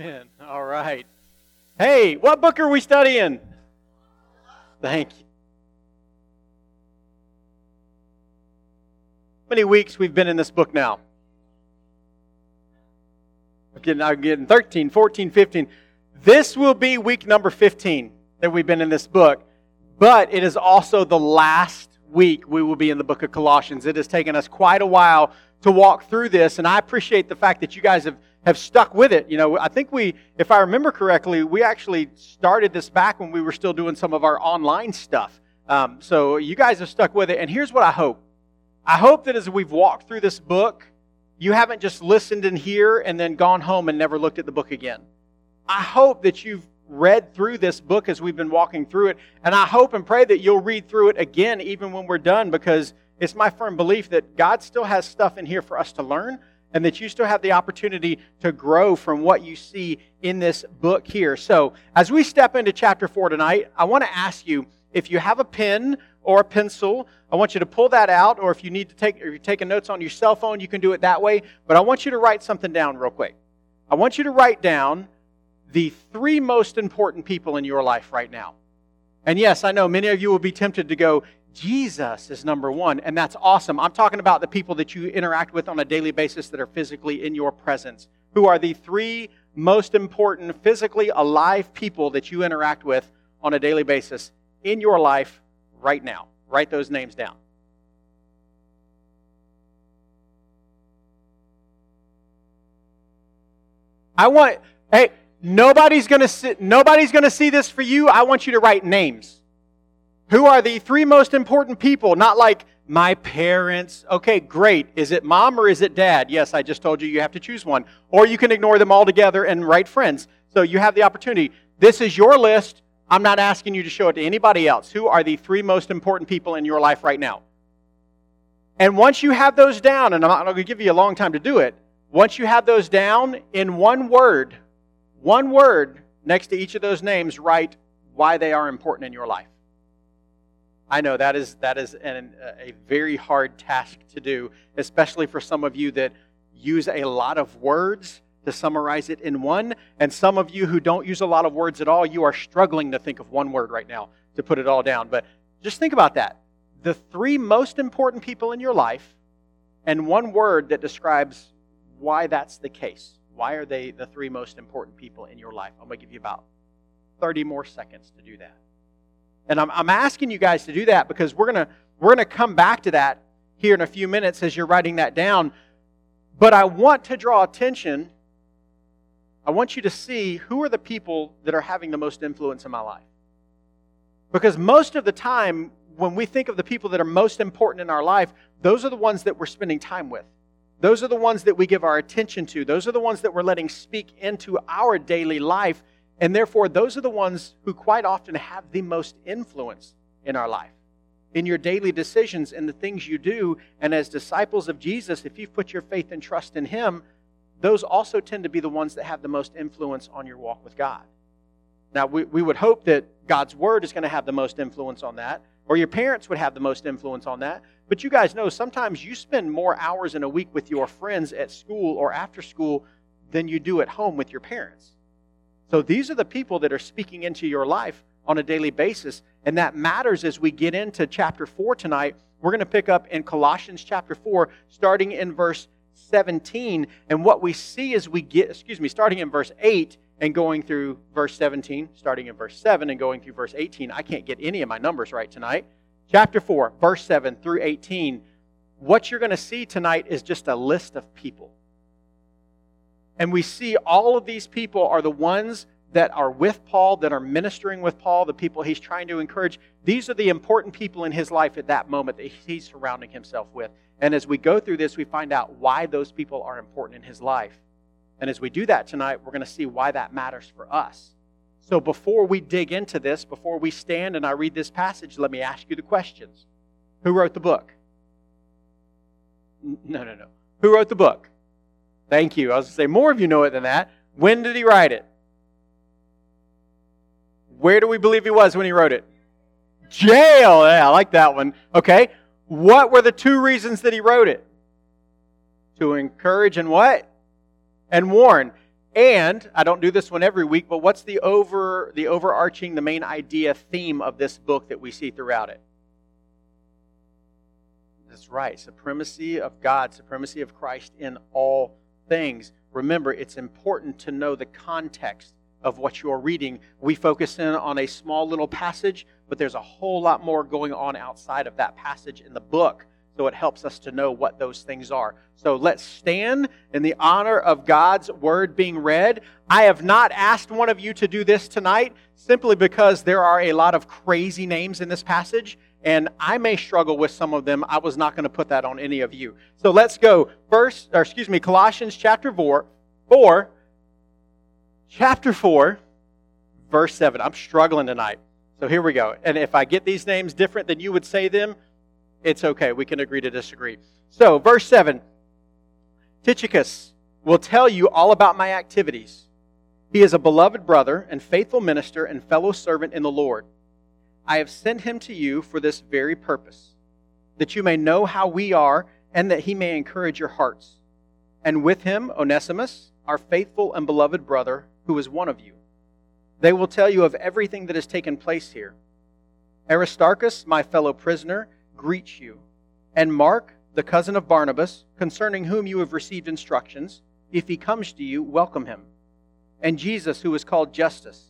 Amen. All right. Hey, what book are we studying? Thank you. How many weeks we've been in this book now? I'm getting, I'm getting 13, 14, 15. This will be week number 15 that we've been in this book, but it is also the last week we will be in the book of Colossians. It has taken us quite a while to walk through this, and I appreciate the fact that you guys have, have stuck with it. You know, I think we, if I remember correctly, we actually started this back when we were still doing some of our online stuff. Um, so you guys have stuck with it, and here's what I hope. I hope that as we've walked through this book, you haven't just listened in here and then gone home and never looked at the book again. I hope that you've read through this book as we've been walking through it, and I hope and pray that you'll read through it again even when we're done because it's my firm belief that God still has stuff in here for us to learn and that you still have the opportunity to grow from what you see in this book here. So, as we step into chapter 4 tonight, I want to ask you if you have a pen or a pencil, I want you to pull that out, or if you need to take, if you're taking notes on your cell phone, you can do it that way. But I want you to write something down real quick. I want you to write down the three most important people in your life right now. And yes, I know many of you will be tempted to go, Jesus is number one, and that's awesome. I'm talking about the people that you interact with on a daily basis that are physically in your presence. Who are the three most important physically alive people that you interact with on a daily basis in your life right now? Write those names down. I want, hey, nobody's gonna see, nobody's gonna see this for you. I want you to write names. Who are the three most important people? Not like my parents. Okay, great. Is it mom or is it dad? Yes, I just told you you have to choose one. Or you can ignore them altogether and write friends. So you have the opportunity. This is your list. I'm not asking you to show it to anybody else. Who are the three most important people in your life right now? And once you have those down, and I'm not going to give you a long time to do it, once you have those down in one word, one word next to each of those names, write why they are important in your life. I know that is that is an, a very hard task to do, especially for some of you that use a lot of words to summarize it in one, and some of you who don't use a lot of words at all, you are struggling to think of one word right now to put it all down. But just think about that. The three most important people in your life, and one word that describes why that's the case. Why are they the three most important people in your life? I'm going to give you about 30 more seconds to do that. And I'm, I'm asking you guys to do that because we're going to we're going to come back to that here in a few minutes as you're writing that down. But I want to draw attention. I want you to see who are the people that are having the most influence in my life. Because most of the time, when we think of the people that are most important in our life, those are the ones that we're spending time with. Those are the ones that we give our attention to. Those are the ones that we're letting speak into our daily life. And therefore, those are the ones who quite often have the most influence in our life, in your daily decisions and the things you do. And as disciples of Jesus, if you've put your faith and trust in Him, those also tend to be the ones that have the most influence on your walk with God. Now, we, we would hope that God's Word is going to have the most influence on that, or your parents would have the most influence on that. But you guys know sometimes you spend more hours in a week with your friends at school or after school than you do at home with your parents. So these are the people that are speaking into your life on a daily basis. And that matters as we get into chapter 4 tonight. We're going to pick up in Colossians chapter 4, starting in verse 17. And what we see as we get, excuse me, starting in verse 8 and going through verse 17, starting in verse 7 and going through verse 18. I can't get any of my numbers right tonight. Chapter 4, verse 7 through 18. What you're going to see tonight is just a list of people. And we see all of these people are the ones that are with Paul, that are ministering with Paul, the people he's trying to encourage. These are the important people in his life at that moment that he's surrounding himself with. And as we go through this, we find out why those people are important in his life. And as we do that tonight, we're going to see why that matters for us. So before we dig into this, before we stand and I read this passage, let me ask you the questions. Who wrote the book? No, no, no. Who wrote the book? Thank you. I was going to say, more of you know it than that. When did he write it? Where do we believe he was when he wrote it? Jail. Yeah, I like that one. Okay. What were the two reasons that he wrote it? To encourage and what? And warn. And I don't do this one every week, but what's the over the overarching, the main idea, theme of this book that we see throughout it? That's right. Supremacy of God, supremacy of Christ in all things. Remember, it's important to know the context of what you're reading. We focus in on a small little passage, but there's a whole lot more going on outside of that passage in the book. So it helps us to know what those things are. So let's stand in the honor of God's word being read. I have not asked one of you to do this tonight simply because there are a lot of crazy names in this passage and I may struggle with some of them. I was not going to put that on any of you. So let's go first, or excuse me, Colossians chapter 4, 4, chapter 4, verse 7. I'm struggling tonight. So here we go. And if I get these names different than you would say them, it's okay. We can agree to disagree. So, verse 7 Tychicus will tell you all about my activities. He is a beloved brother and faithful minister and fellow servant in the Lord. I have sent him to you for this very purpose, that you may know how we are and that he may encourage your hearts. And with him, Onesimus, our faithful and beloved brother, who is one of you. They will tell you of everything that has taken place here. Aristarchus, my fellow prisoner, greets you. And Mark, the cousin of Barnabas, concerning whom you have received instructions, if he comes to you, welcome him. And Jesus, who is called Justus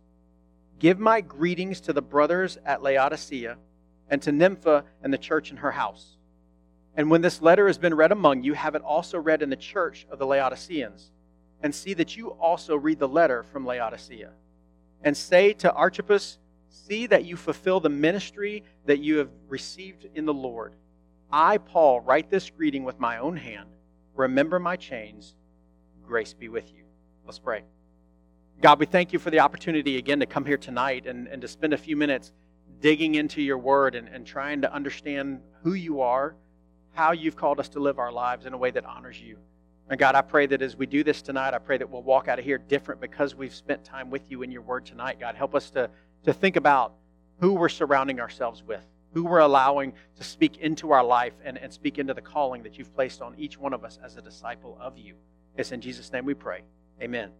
Give my greetings to the brothers at Laodicea and to Nympha and the church in her house. And when this letter has been read among you, have it also read in the church of the Laodiceans. And see that you also read the letter from Laodicea. And say to Archippus, See that you fulfill the ministry that you have received in the Lord. I, Paul, write this greeting with my own hand. Remember my chains. Grace be with you. Let's pray. God, we thank you for the opportunity again to come here tonight and, and to spend a few minutes digging into your word and, and trying to understand who you are, how you've called us to live our lives in a way that honors you. And God, I pray that as we do this tonight, I pray that we'll walk out of here different because we've spent time with you in your word tonight. God, help us to, to think about who we're surrounding ourselves with, who we're allowing to speak into our life and, and speak into the calling that you've placed on each one of us as a disciple of you. It's in Jesus' name we pray. Amen.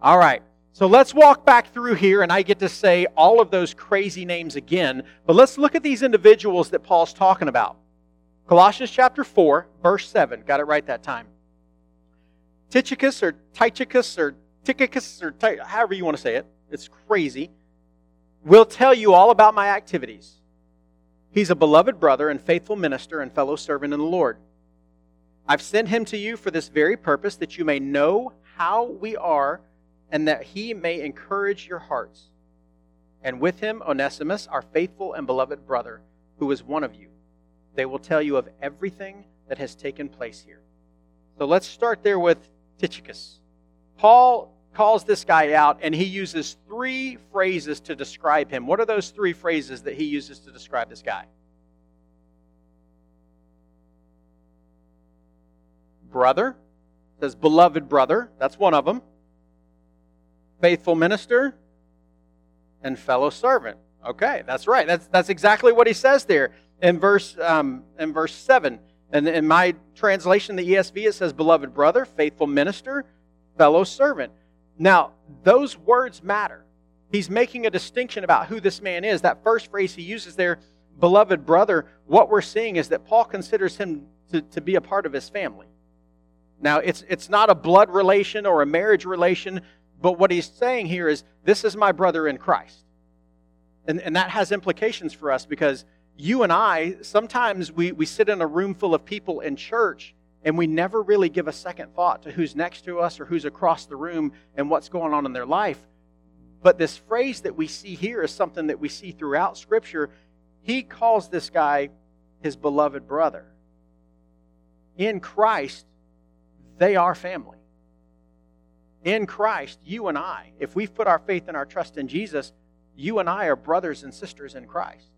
All right. So let's walk back through here, and I get to say all of those crazy names again. But let's look at these individuals that Paul's talking about. Colossians chapter 4, verse 7. Got it right that time. Tychicus or Tychicus or Tychicus or Ty- however you want to say it. It's crazy. Will tell you all about my activities. He's a beloved brother and faithful minister and fellow servant in the Lord. I've sent him to you for this very purpose, that you may know how we are and that he may encourage your hearts. And with him, Onesimus, our faithful and beloved brother, who is one of you. They will tell you of everything that has taken place here. So let's start there with Tychicus. Paul calls this guy out, and he uses three phrases to describe him. What are those three phrases that he uses to describe this guy? Brother, says beloved brother. That's one of them faithful minister, and fellow servant. Okay, that's right. That's, that's exactly what he says there in verse, um, in verse 7. And in my translation, the ESV, it says, beloved brother, faithful minister, fellow servant. Now, those words matter. He's making a distinction about who this man is. That first phrase he uses there, beloved brother, what we're seeing is that Paul considers him to, to be a part of his family. Now, it's, it's not a blood relation or a marriage relation, but what he's saying here is, this is my brother in Christ. And, and that has implications for us because you and I, sometimes we, we sit in a room full of people in church and we never really give a second thought to who's next to us or who's across the room and what's going on in their life. But this phrase that we see here is something that we see throughout Scripture. He calls this guy his beloved brother. In Christ, they are family. In Christ, you and I, if we've put our faith and our trust in Jesus, you and I are brothers and sisters in Christ.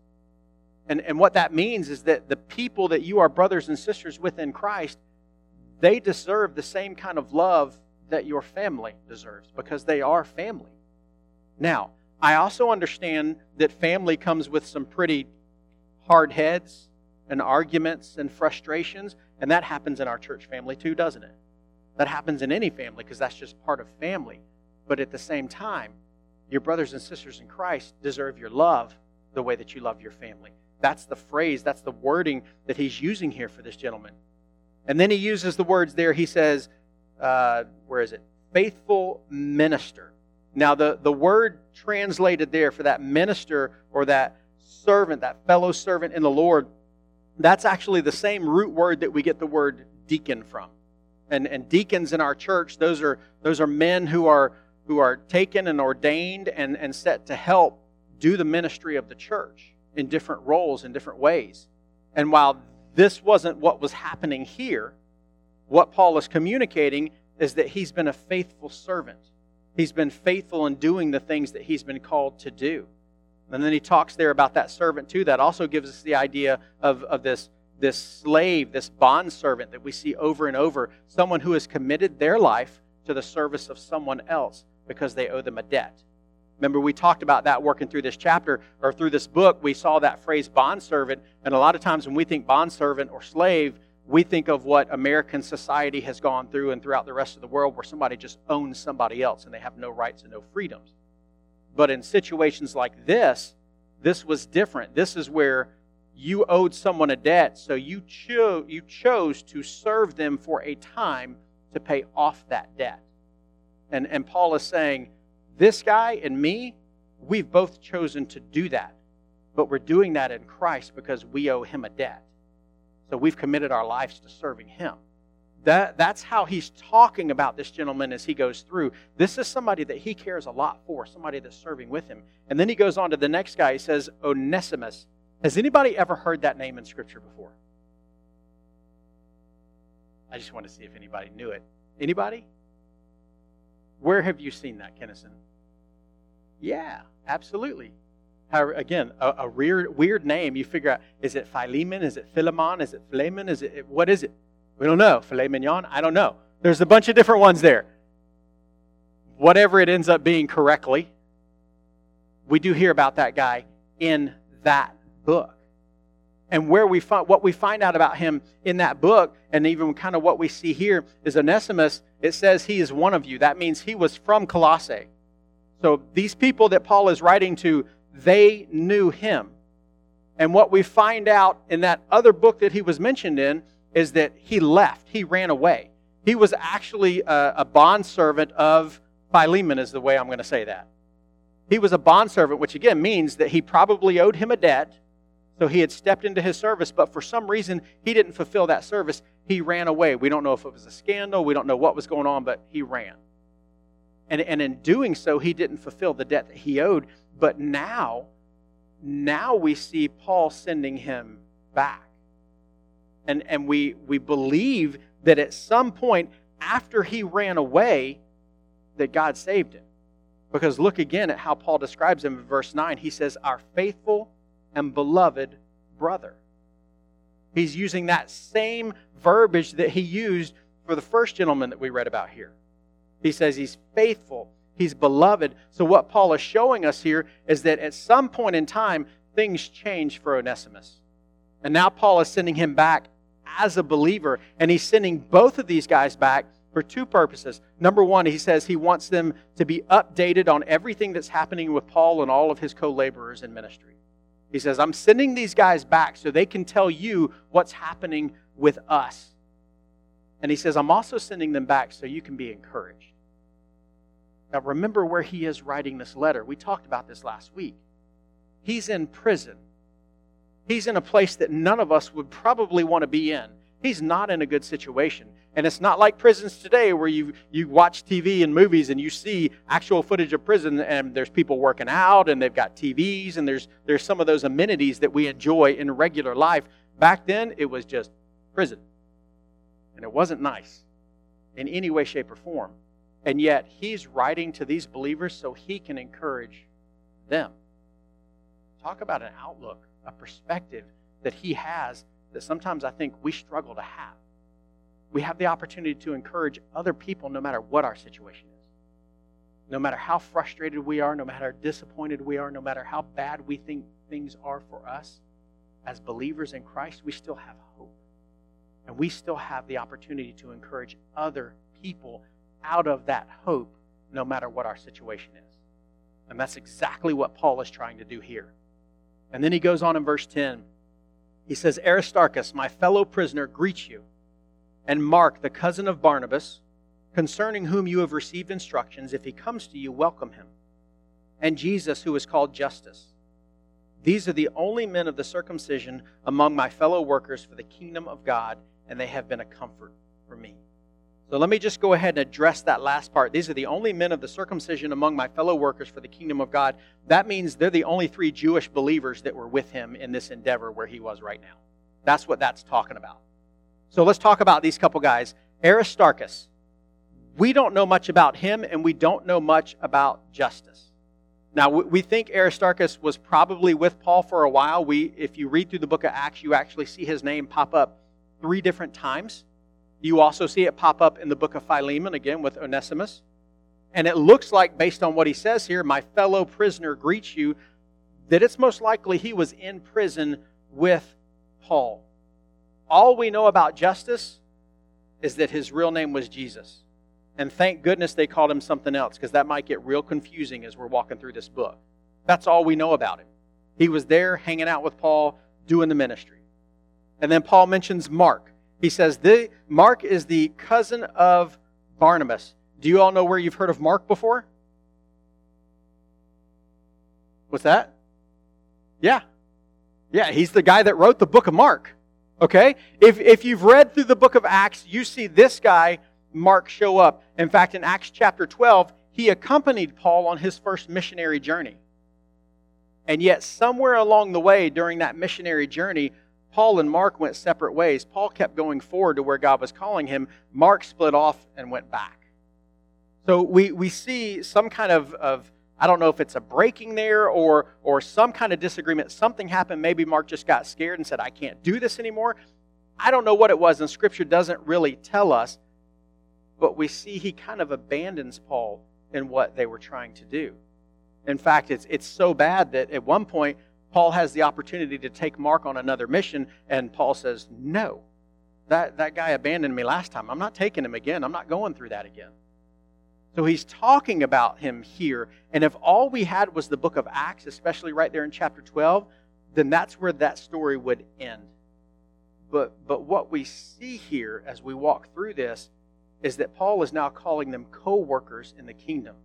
And, and what that means is that the people that you are brothers and sisters with in Christ, they deserve the same kind of love that your family deserves because they are family. Now, I also understand that family comes with some pretty hard heads and arguments and frustrations, and that happens in our church family too, doesn't it? That happens in any family because that's just part of family. But at the same time, your brothers and sisters in Christ deserve your love the way that you love your family. That's the phrase, that's the wording that he's using here for this gentleman. And then he uses the words there. He says, uh, where is it? Faithful minister. Now, the, the word translated there for that minister or that servant, that fellow servant in the Lord, that's actually the same root word that we get the word deacon from. And, and deacons in our church, those are, those are men who are, who are taken and ordained and, and set to help do the ministry of the church in different roles in different ways. And while this wasn't what was happening here, what Paul is communicating is that he's been a faithful servant. He's been faithful in doing the things that he's been called to do. And then he talks there about that servant too. That also gives us the idea of, of this, this slave, this bond servant that we see over and over. Someone who has committed their life to the service of someone else because they owe them a debt. Remember, we talked about that working through this chapter or through this book. We saw that phrase bondservant. And a lot of times when we think bondservant or slave, we think of what American society has gone through and throughout the rest of the world where somebody just owns somebody else and they have no rights and no freedoms. But in situations like this, this was different. This is where you owed someone a debt, so you, cho- you chose to serve them for a time to pay off that debt. And, and Paul is saying, this guy and me, we've both chosen to do that. But we're doing that in Christ because we owe him a debt. So we've committed our lives to serving him. That, that's how he's talking about this gentleman as he goes through. This is somebody that he cares a lot for, somebody that's serving with him. And then he goes on to the next guy. He says, Onesimus. Has anybody ever heard that name in Scripture before? I just want to see if anybody knew it. Anybody? Where have you seen that, Kennison? Yeah, absolutely. How, again, a, a, weird, weird name. You figure out, is it Philemon? Is it Philemon? Is it Philemon? Is it, what is it? We don't know. Filet mignon? I don't know. There's a bunch of different ones there. Whatever it ends up being correctly, we do hear about that guy in that book. And where we find what we find out about him in that book, and even kind of what we see here, is Onesimus. It says he is one of you. That means he was from Colossae. So these people that Paul is writing to, they knew him. And what we find out in that other book that he was mentioned in is that he left, he ran away. He was actually a, a bondservant of Philemon, is the way I'm going to say that. He was a bondservant, which again means that he probably owed him a debt. So he had stepped into his service, but for some reason he didn't fulfill that service. He ran away. We don't know if it was a scandal. We don't know what was going on, but he ran. And, and in doing so, he didn't fulfill the debt that he owed. But now, now we see Paul sending him back. And, and we, we believe that at some point after he ran away, that God saved him. Because look again at how Paul describes him in verse 9. He says, Our faithful and beloved brother. He's using that same verbiage that he used for the first gentleman that we read about here. He says he's faithful, he's beloved. So, what Paul is showing us here is that at some point in time, things change for Onesimus. And now Paul is sending him back as a believer, and he's sending both of these guys back for two purposes. Number one, he says he wants them to be updated on everything that's happening with Paul and all of his co laborers in ministry. He says, I'm sending these guys back so they can tell you what's happening with us. And he says, I'm also sending them back so you can be encouraged. Now, remember where he is writing this letter. We talked about this last week. He's in prison. He's in a place that none of us would probably want to be in. He's not in a good situation. And it's not like prisons today where you, you watch TV and movies and you see actual footage of prison and there's people working out and they've got TVs and there's, there's some of those amenities that we enjoy in regular life. Back then, it was just prison. And it wasn't nice in any way, shape, or form. And yet, he's writing to these believers so he can encourage them. Talk about an outlook, a perspective that he has that sometimes I think we struggle to have. We have the opportunity to encourage other people no matter what our situation is. No matter how frustrated we are, no matter how disappointed we are, no matter how bad we think things are for us, as believers in Christ, we still have hope. And we still have the opportunity to encourage other people out of that hope, no matter what our situation is. And that's exactly what Paul is trying to do here. And then he goes on in verse 10. He says, Aristarchus, my fellow prisoner, greets you, and Mark, the cousin of Barnabas, concerning whom you have received instructions. If he comes to you, welcome him. And Jesus, who is called Justus. These are the only men of the circumcision among my fellow workers for the kingdom of God, and they have been a comfort for me. So let me just go ahead and address that last part. These are the only men of the circumcision among my fellow workers for the kingdom of God. That means they're the only three Jewish believers that were with him in this endeavor where he was right now. That's what that's talking about. So let's talk about these couple guys. Aristarchus. We don't know much about him, and we don't know much about Justus. Now, we think Aristarchus was probably with Paul for a while. We, if you read through the book of Acts, you actually see his name pop up three different times. You also see it pop up in the book of Philemon, again with Onesimus. And it looks like, based on what he says here, my fellow prisoner greets you, that it's most likely he was in prison with Paul. All we know about Justus is that his real name was Jesus. And thank goodness they called him something else because that might get real confusing as we're walking through this book. That's all we know about him. He was there hanging out with Paul, doing the ministry. And then Paul mentions Mark. He says, Mark is the cousin of Barnabas. Do you all know where you've heard of Mark before? What's that? Yeah. Yeah, he's the guy that wrote the book of Mark. Okay? If, if you've read through the book of Acts, you see this guy Mark show up. In fact, in Acts chapter 12, he accompanied Paul on his first missionary journey. And yet, somewhere along the way during that missionary journey, Paul and Mark went separate ways. Paul kept going forward to where God was calling him. Mark split off and went back. So we, we see some kind of, of, I don't know if it's a breaking there or, or some kind of disagreement. Something happened. Maybe Mark just got scared and said, I can't do this anymore. I don't know what it was, and Scripture doesn't really tell us but we see he kind of abandons Paul in what they were trying to do. In fact, it's, it's so bad that at one point, Paul has the opportunity to take Mark on another mission, and Paul says, No, that, that guy abandoned me last time. I'm not taking him again. I'm not going through that again. So he's talking about him here. And if all we had was the book of Acts, especially right there in chapter 12, then that's where that story would end. But, but what we see here as we walk through this is that Paul is now calling them co workers in the kingdom.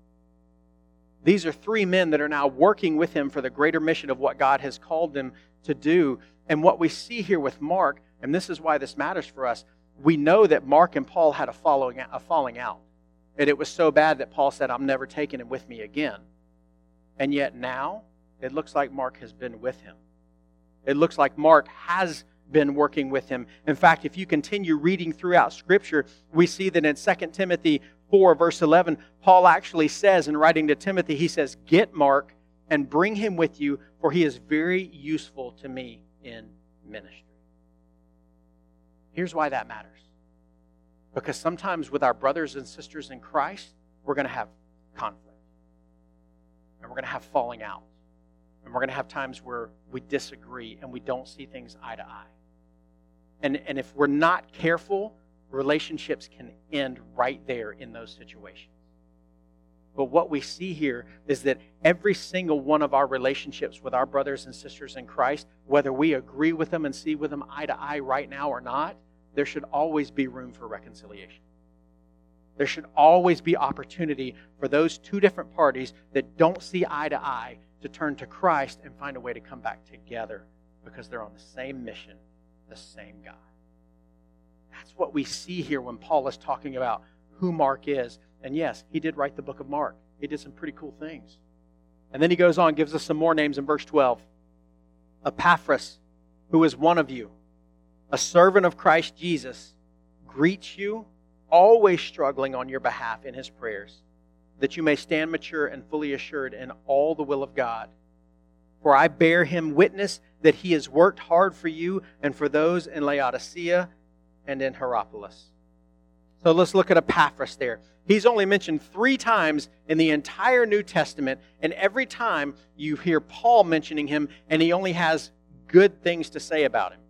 These are three men that are now working with him for the greater mission of what God has called them to do. And what we see here with Mark, and this is why this matters for us, we know that Mark and Paul had a, following, a falling out. And it was so bad that Paul said, I'm never taking him with me again. And yet now, it looks like Mark has been with him. It looks like Mark has been working with him. In fact, if you continue reading throughout Scripture, we see that in 2 Timothy 4, verse 11, Paul actually says in writing to Timothy, he says, Get Mark and bring him with you, for he is very useful to me in ministry. Here's why that matters. Because sometimes with our brothers and sisters in Christ, we're going to have conflict. And we're going to have falling out. And we're going to have times where we disagree and we don't see things eye to eye. And, and if we're not careful, relationships can end right there in those situations. But what we see here is that every single one of our relationships with our brothers and sisters in Christ, whether we agree with them and see with them eye to eye right now or not, there should always be room for reconciliation. There should always be opportunity for those two different parties that don't see eye to eye to turn to Christ and find a way to come back together because they're on the same mission the same God. That's what we see here when Paul is talking about who Mark is. And yes, he did write the book of Mark. He did some pretty cool things. And then he goes on, gives us some more names in verse 12. Epaphras, who is one of you, a servant of Christ Jesus, greets you always struggling on your behalf in his prayers, that you may stand mature and fully assured in all the will of God. For I bear him witness that he has worked hard for you and for those in Laodicea and in Hierapolis. So let's look at Epaphras there. He's only mentioned three times in the entire New Testament, and every time you hear Paul mentioning him, and he only has good things to say about him.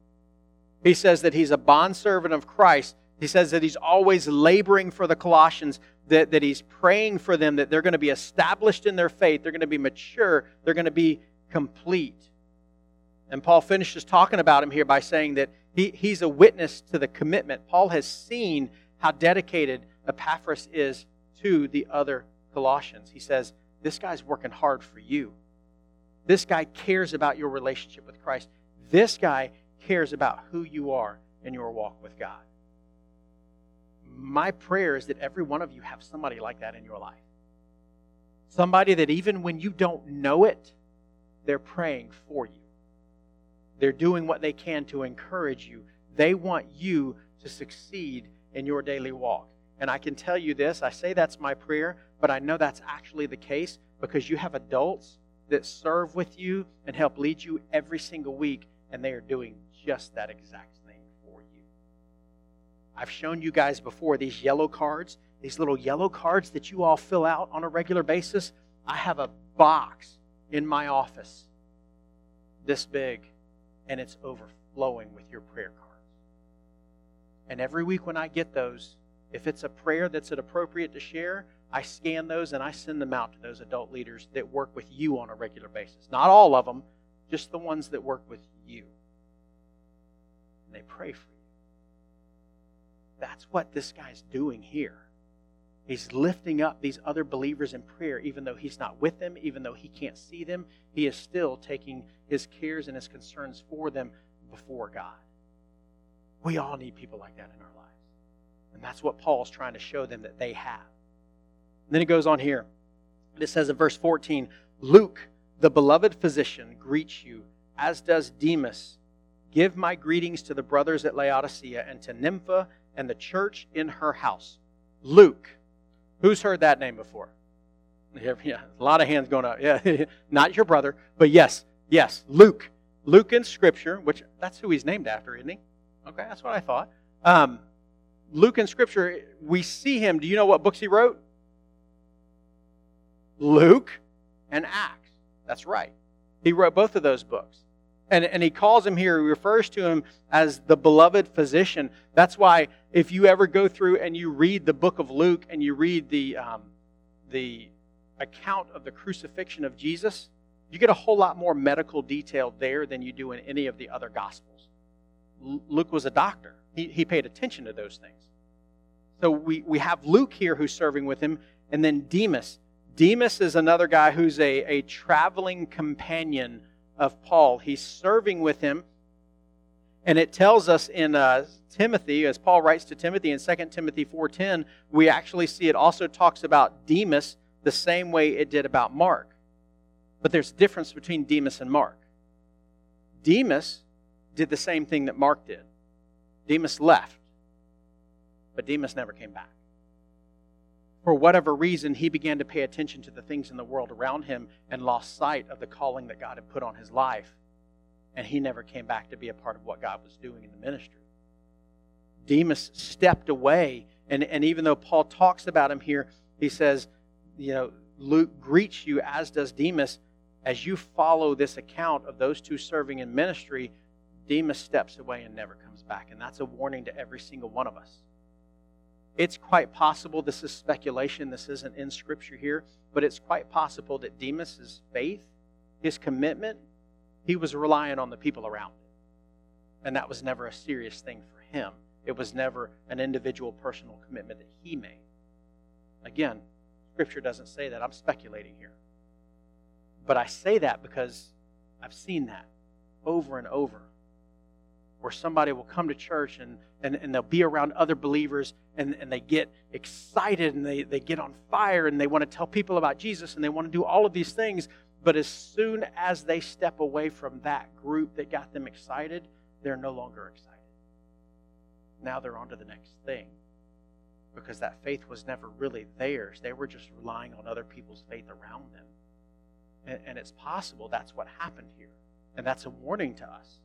He says that he's a bondservant of Christ. He says that he's always laboring for the Colossians, that, that he's praying for them, that they're going to be established in their faith, they're going to be mature, they're going to be complete. And Paul finishes talking about him here by saying that he, he's a witness to the commitment. Paul has seen how dedicated Epaphras is to the other Colossians. He says, This guy's working hard for you. This guy cares about your relationship with Christ. This guy cares about who you are in your walk with God. My prayer is that every one of you have somebody like that in your life. Somebody that even when you don't know it, they're praying for you. They're doing what they can to encourage you. They want you to succeed in your daily walk. And I can tell you this I say that's my prayer, but I know that's actually the case because you have adults that serve with you and help lead you every single week, and they are doing just that exact thing for you. I've shown you guys before these yellow cards, these little yellow cards that you all fill out on a regular basis. I have a box in my office this big, and it's overflowing with your prayer cards. And every week when I get those, if it's a prayer that's appropriate to share, I scan those and I send them out to those adult leaders that work with you on a regular basis. Not all of them, just the ones that work with you. And they pray for you. That's what this guy's doing here. He's lifting up these other believers in prayer, even though he's not with them, even though he can't see them. He is still taking his cares and his concerns for them before God. We all need people like that in our lives. And that's what Paul's trying to show them that they have. And then it goes on here. It says in verse 14 Luke, the beloved physician, greets you, as does Demas. Give my greetings to the brothers at Laodicea and to Nympha and the church in her house. Luke, Who's heard that name before? Yeah, a lot of hands going up. Yeah, not your brother, but yes, yes, Luke. Luke in Scripture, which that's who he's named after, isn't he? Okay, that's what I thought. Um, Luke in Scripture, we see him. Do you know what books he wrote? Luke and Acts. That's right. He wrote both of those books. And, and he calls him here, he refers to him as the beloved physician. That's why if you ever go through and you read the book of Luke and you read the, um, the account of the crucifixion of Jesus, you get a whole lot more medical detail there than you do in any of the other gospels. Luke was a doctor, he, he paid attention to those things. So we, we have Luke here who's serving with him, and then Demas. Demas is another guy who's a, a traveling companion of Paul. He's serving with him. And it tells us in uh, Timothy, as Paul writes to Timothy in 2 Timothy 4.10, we actually see it also talks about Demas the same way it did about Mark. But there's a difference between Demas and Mark. Demas did the same thing that Mark did. Demas left, but Demas never came back for whatever reason, he began to pay attention to the things in the world around him and lost sight of the calling that God had put on his life. And he never came back to be a part of what God was doing in the ministry. Demas stepped away. And, and even though Paul talks about him here, he says, you know, Luke greets you, as does Demas. As you follow this account of those two serving in ministry, Demas steps away and never comes back. And that's a warning to every single one of us. It's quite possible, this is speculation, this isn't in Scripture here, but it's quite possible that Demas's faith, his commitment, he was relying on the people around him. And that was never a serious thing for him. It was never an individual personal commitment that he made. Again, Scripture doesn't say that. I'm speculating here. But I say that because I've seen that over and over where somebody will come to church and, and, and they'll be around other believers and, and they get excited and they, they get on fire and they want to tell people about Jesus and they want to do all of these things. But as soon as they step away from that group that got them excited, they're no longer excited. Now they're on to the next thing. because that faith was never really theirs. They were just relying on other people's faith around them. And, and it's possible that's what happened here. And that's a warning to us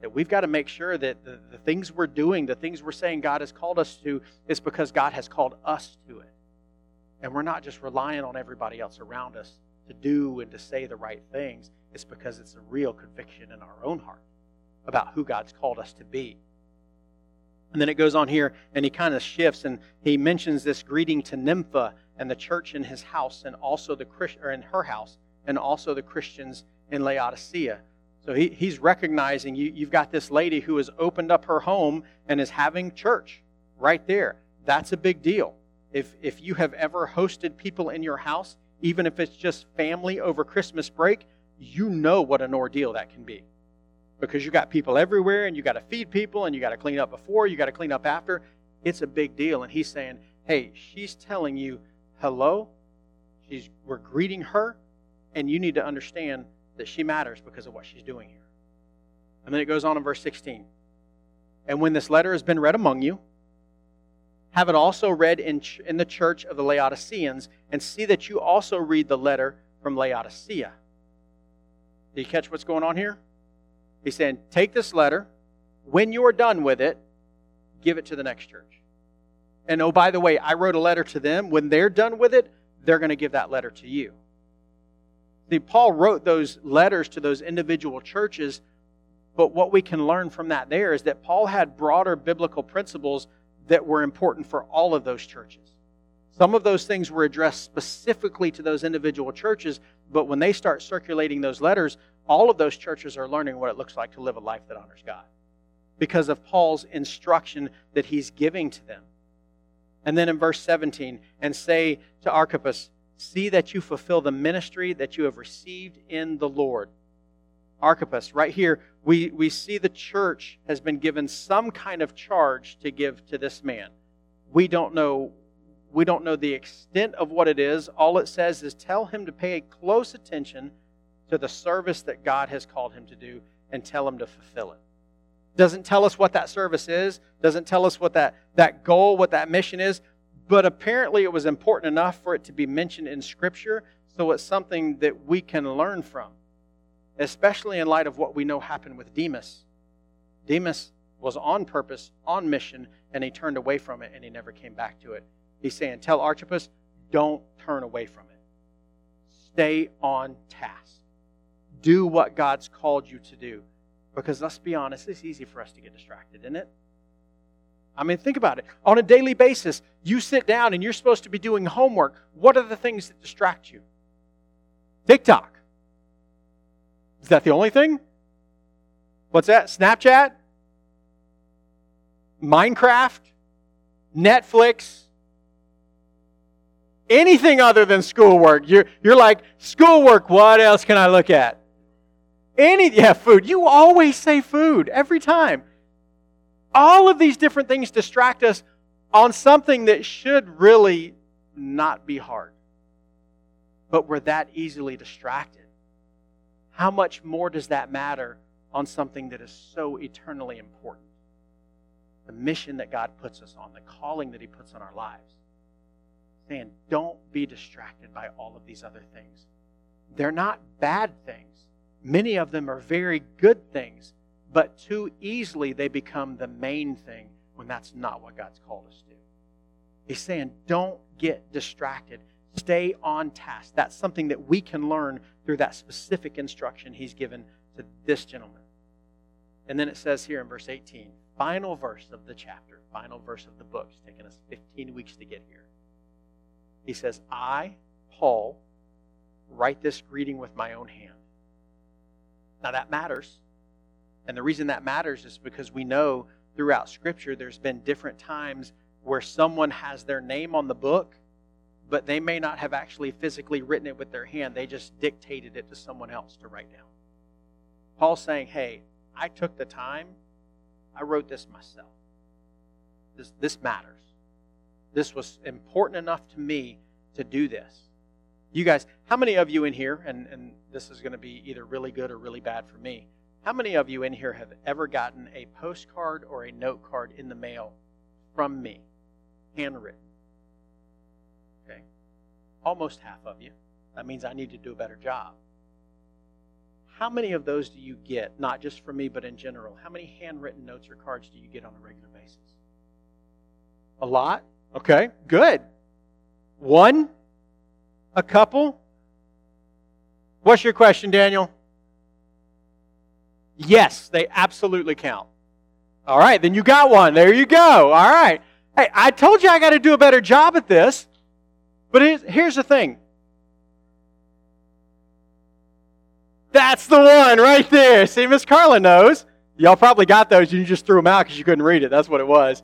that we've got to make sure that the, the things we're doing, the things we're saying God has called us to, is because God has called us to it. And we're not just relying on everybody else around us to do and to say the right things. It's because it's a real conviction in our own heart about who God's called us to be. And then it goes on here, and he kind of shifts, and he mentions this greeting to Nympha and the church in his house, and also the or in her house, and also the Christians in Laodicea. So he, he's recognizing you, you've got this lady who has opened up her home and is having church right there. That's a big deal. If, if you have ever hosted people in your house, even if it's just family over Christmas break, you know what an ordeal that can be. Because you've got people everywhere and you've got to feed people and you've got to clean up before, you got to clean up after. It's a big deal. And he's saying, hey, she's telling you hello. She's, we're greeting her, and you need to understand that she matters because of what she's doing here. And then it goes on in verse 16. And when this letter has been read among you, have it also read in, in the church of the Laodiceans, and see that you also read the letter from Laodicea. Do you catch what's going on here? He's saying, take this letter. When you're done with it, give it to the next church. And oh, by the way, I wrote a letter to them. When they're done with it, they're going to give that letter to you. See, Paul wrote those letters to those individual churches, but what we can learn from that there is that Paul had broader biblical principles that were important for all of those churches. Some of those things were addressed specifically to those individual churches, but when they start circulating those letters, all of those churches are learning what it looks like to live a life that honors God because of Paul's instruction that he's giving to them. And then in verse 17, and say to Archippus, See that you fulfill the ministry that you have received in the Lord. Archippus, right here, we, we see the church has been given some kind of charge to give to this man. We don't know we don't know the extent of what it is. All it says is tell him to pay close attention to the service that God has called him to do and tell him to fulfill it. Doesn't tell us what that service is, doesn't tell us what that, that goal, what that mission is, but apparently it was important enough for it to be mentioned in Scripture, so it's something that we can learn from, especially in light of what we know happened with Demas. Demas was on purpose, on mission, and he turned away from it and he never came back to it. He's saying, Tell Archippus, don't turn away from it. Stay on task. Do what God's called you to do. Because let's be honest, it's easy for us to get distracted, isn't it? I mean, think about it. On a daily basis, you sit down and you're supposed to be doing homework. What are the things that distract you? TikTok. Is that the only thing? What's that? Snapchat? Minecraft? Netflix? Anything other than schoolwork. You're, you're like, schoolwork, what else can I look at? Any, yeah, food. You always say food every time all of these different things distract us on something that should really not be hard. But we're that easily distracted. How much more does that matter on something that is so eternally important? The mission that God puts us on, the calling that He puts on our lives. Saying, don't be distracted by all of these other things. They're not bad things, many of them are very good things but too easily they become the main thing when that's not what God's called us to. He's saying, don't get distracted. Stay on task. That's something that we can learn through that specific instruction he's given to this gentleman. And then it says here in verse 18, final verse of the chapter, final verse of the book. It's taken us 15 weeks to get here. He says, I, Paul, write this greeting with my own hand. Now that matters and the reason that matters is because we know throughout Scripture there's been different times where someone has their name on the book, but they may not have actually physically written it with their hand. They just dictated it to someone else to write down. Paul's saying, hey, I took the time, I wrote this myself. This, this matters. This was important enough to me to do this. You guys, how many of you in here, and, and this is going to be either really good or really bad for me, how many of you in here have ever gotten a postcard or a note card in the mail from me? handwritten. Okay? Almost half of you. That means I need to do a better job. How many of those do you get, not just from me, but in general? How many handwritten notes or cards do you get on a regular basis? A lot? Okay, good. One? A couple? What's your question, Daniel? Yes, they absolutely count. All right, then you got one. There you go. All right. Hey, I told you I got to do a better job at this. But here's the thing That's the one right there. See, Miss Carla knows. Y'all probably got those. You just threw them out because you couldn't read it. That's what it was.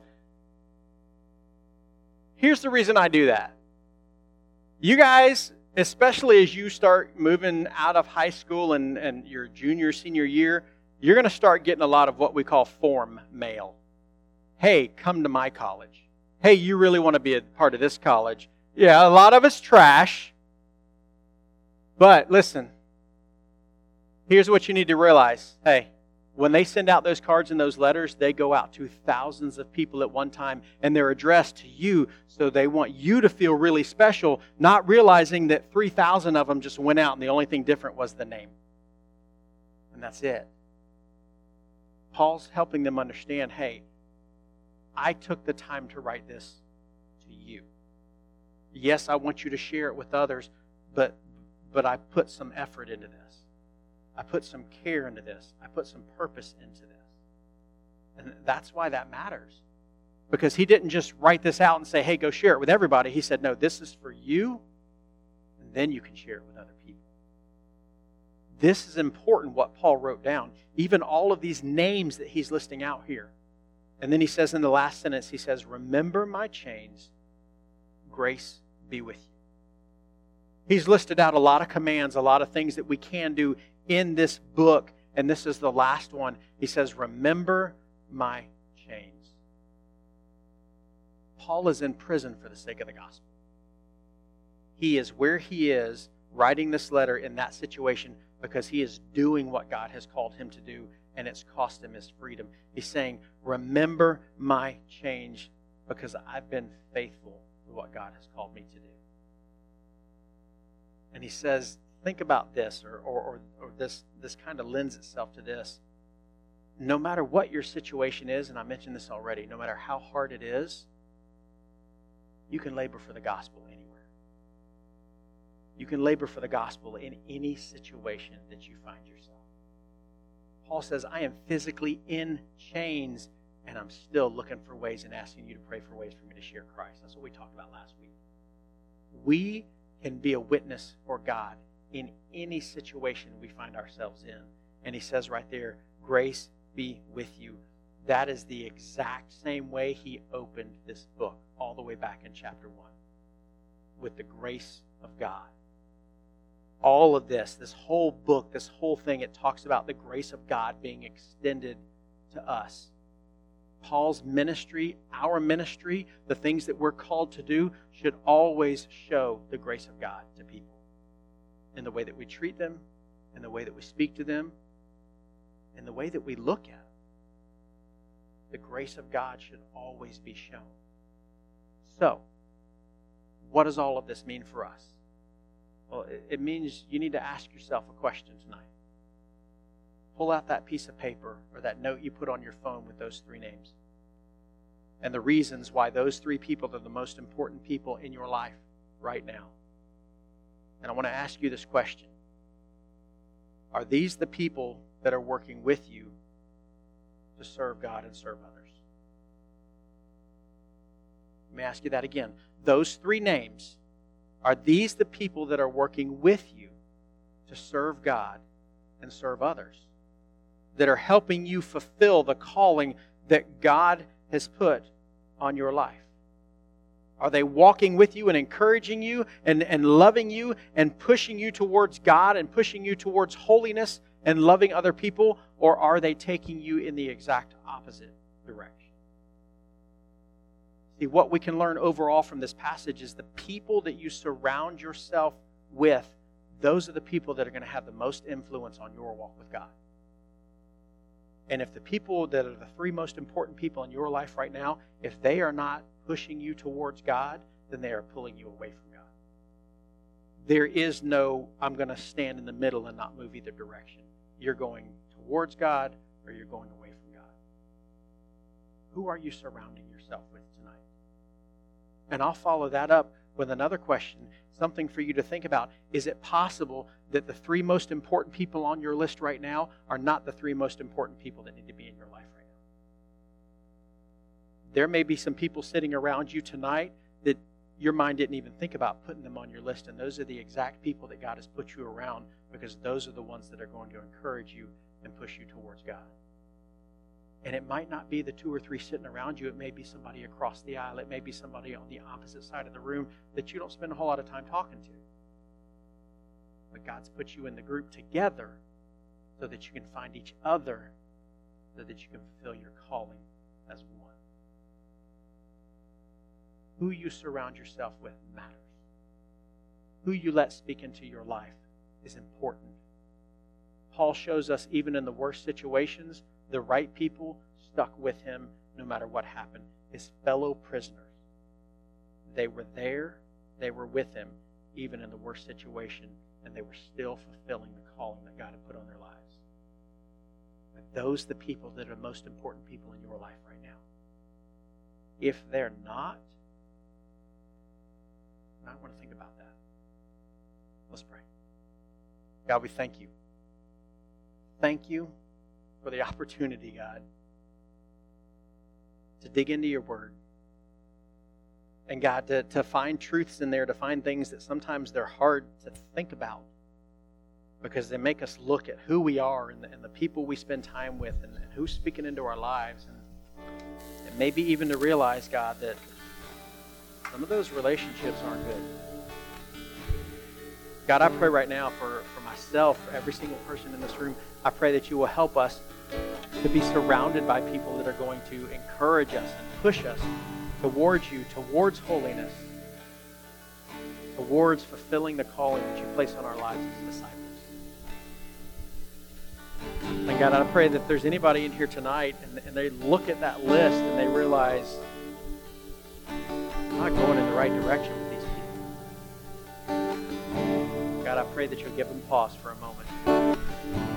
Here's the reason I do that. You guys, especially as you start moving out of high school and, and your junior, senior year, you're going to start getting a lot of what we call form mail. Hey, come to my college. Hey, you really want to be a part of this college? Yeah, a lot of it's trash. But listen, Here's what you need to realize hey, when they send out those cards and those letters, they go out to thousands of people at one time and they're addressed to you. So they want you to feel really special, not realizing that 3,000 of them just went out and the only thing different was the name. And that's it. Paul's helping them understand hey, I took the time to write this to you. Yes, I want you to share it with others, but, but I put some effort into this. I put some care into this. I put some purpose into this. And that's why that matters. Because he didn't just write this out and say, hey, go share it with everybody. He said, no, this is for you, and then you can share it with other people. This is important what Paul wrote down. Even all of these names that he's listing out here. And then he says in the last sentence, he says, Remember my chains, grace be with you. He's listed out a lot of commands, a lot of things that we can do in this book, and this is the last one. He says, Remember my chains. Paul is in prison for the sake of the gospel. He is where he is writing this letter in that situation because he is doing what God has called him to do, and it's cost him his freedom. He's saying, Remember my change because I've been faithful to what God has called me to do. And he says, think about this, or, or, or, or this, this kind of lends itself to this. No matter what your situation is, and I mentioned this already, no matter how hard it is, you can labor for the gospel anywhere. You can labor for the gospel in any situation that you find yourself. Paul says, I am physically in chains, and I'm still looking for ways and asking you to pray for ways for me to share Christ. That's what we talked about last week. We can be a witness for God in any situation we find ourselves in. And he says right there, grace be with you. That is the exact same way he opened this book, all the way back in chapter 1, with the grace of God. All of this, this whole book, this whole thing, it talks about the grace of God being extended to us. Paul's ministry, our ministry, the things that we're called to do, should always show the grace of God to people in the way that we treat them, in the way that we speak to them, in the way that we look at them. The grace of God should always be shown. So, what does all of this mean for us? Oh, well, it means you need to ask yourself a question tonight. Pull out that piece of paper or that note you put on your phone with those three names and the reasons why those three people are the most important people in your life right now. And I want to ask you this question Are these the people that are working with you to serve God and serve others? Let me ask you that again. Those three names, are these the people that are working with you to serve God and serve others? That are helping you fulfill the calling that God has put on your life? Are they walking with you and encouraging you and, and loving you and pushing you towards God and pushing you towards holiness and loving other people? Or are they taking you in the exact opposite direction? See, what we can learn overall from this passage is the people that you surround yourself with, those are the people that are going to have the most influence on your walk with God. And if the people that are the three most important people in your life right now, if they are not pushing you towards God, then they are pulling you away from God. There is no, I'm going to stand in the middle and not move either direction. You're going towards God or you're going away from God. Who are you surrounding yourself with tonight? And I'll follow that up with another question, something for you to think about. Is it possible that the three most important people on your list right now are not the three most important people that need to be in your life right now? There may be some people sitting around you tonight that your mind didn't even think about putting them on your list, and those are the exact people that God has put you around because those are the ones that are going to encourage you and push you towards God. And it might not be the two or three sitting around you. It may be somebody across the aisle. It may be somebody on the opposite side of the room that you don't spend a whole lot of time talking to. But God's put you in the group together so that you can find each other, so that you can fulfill your calling as one. Who you surround yourself with matters. Who you let speak into your life is important. Paul shows us, even in the worst situations, the right people stuck with him no matter what happened. His fellow prisoners. They were there, they were with him, even in the worst situation, and they were still fulfilling the calling that God had put on their lives. Are those the people that are the most important people in your life right now? If they're not, I want to think about that. Let's pray. God, we thank you. Thank you for the opportunity, God, to dig into your word. And God, to, to find truths in there, to find things that sometimes they're hard to think about because they make us look at who we are and the, and the people we spend time with and, and, who's speaking into our lives. And, and maybe even to realize, God, that some of those relationships aren't good. God, I pray right now for, for myself, for every single person in this room, I pray that you will help us to be surrounded by people that are going to encourage us and push us towards you, towards holiness, towards fulfilling the calling that you place on our lives as disciples. And God, I pray that there's anybody in here tonight and, and they look at that list and they realize, I'm not going in the right direction with these people. God, I pray that you'll give them pause for a moment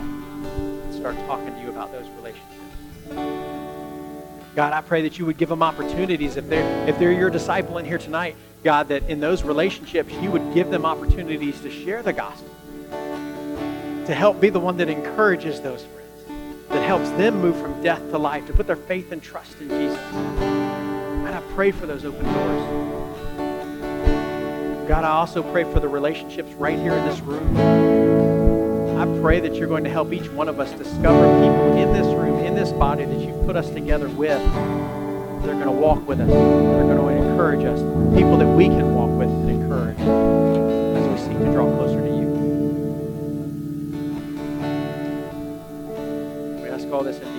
start talking to you about those relationships. God, I pray that you would give them opportunities if they're if they're your disciple in here tonight, God, that in those relationships you would give them opportunities to share the gospel, to help be the one that encourages those friends, that helps them move from death to life, to put their faith and trust in Jesus. God, I pray for those open doors. God, I also pray for the relationships right here in this room. I pray that you're going to help each one of us discover people in this room, in this body that you've put us together with. They're going to walk with us. They're going to encourage us. People that we can walk with and encourage as we seek to draw closer to you. We ask all this in.